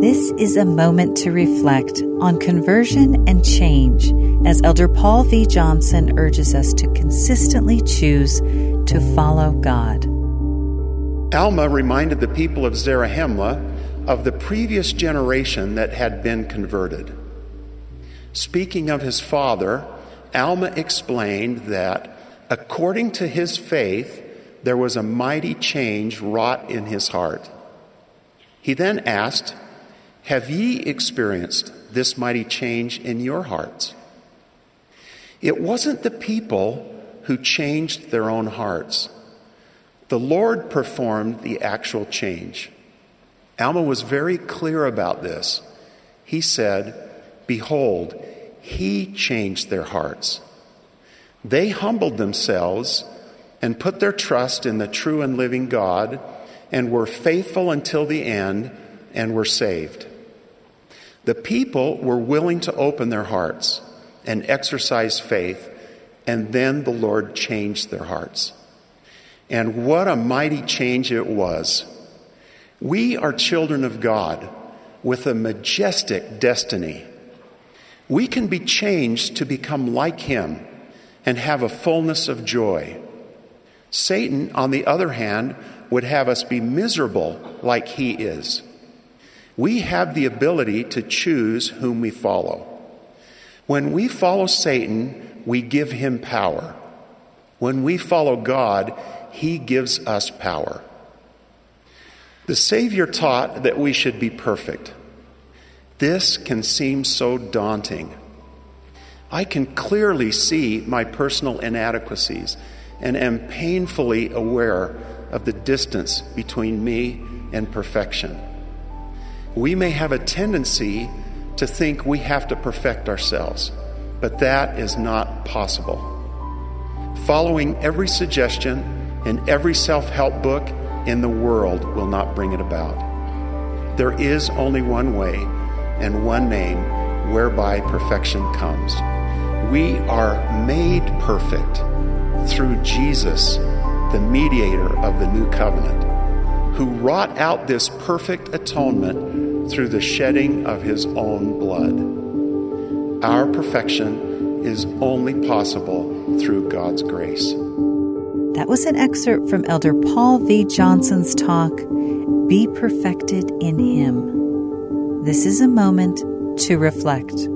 This is a moment to reflect on conversion and change as Elder Paul V. Johnson urges us to consistently choose to follow God. Alma reminded the people of Zarahemla of the previous generation that had been converted. Speaking of his father, Alma explained that according to his faith, there was a mighty change wrought in his heart. He then asked, Have ye experienced this mighty change in your hearts? It wasn't the people who changed their own hearts. The Lord performed the actual change. Alma was very clear about this. He said, Behold, he changed their hearts. They humbled themselves and put their trust in the true and living God and were faithful until the end and were saved. The people were willing to open their hearts and exercise faith, and then the Lord changed their hearts. And what a mighty change it was. We are children of God with a majestic destiny. We can be changed to become like Him and have a fullness of joy. Satan, on the other hand, would have us be miserable like he is. We have the ability to choose whom we follow. When we follow Satan, we give him power. When we follow God, he gives us power. The Savior taught that we should be perfect. This can seem so daunting. I can clearly see my personal inadequacies and am painfully aware of the distance between me and perfection. We may have a tendency to think we have to perfect ourselves, but that is not possible. Following every suggestion in every self help book in the world will not bring it about. There is only one way and one name whereby perfection comes. We are made perfect through Jesus, the mediator of the new covenant, who wrought out this perfect atonement through the shedding of his own blood. Our perfection is only possible through God's grace. That was an excerpt from Elder Paul V. Johnson's talk, Be Perfected in Him. This is a moment to reflect.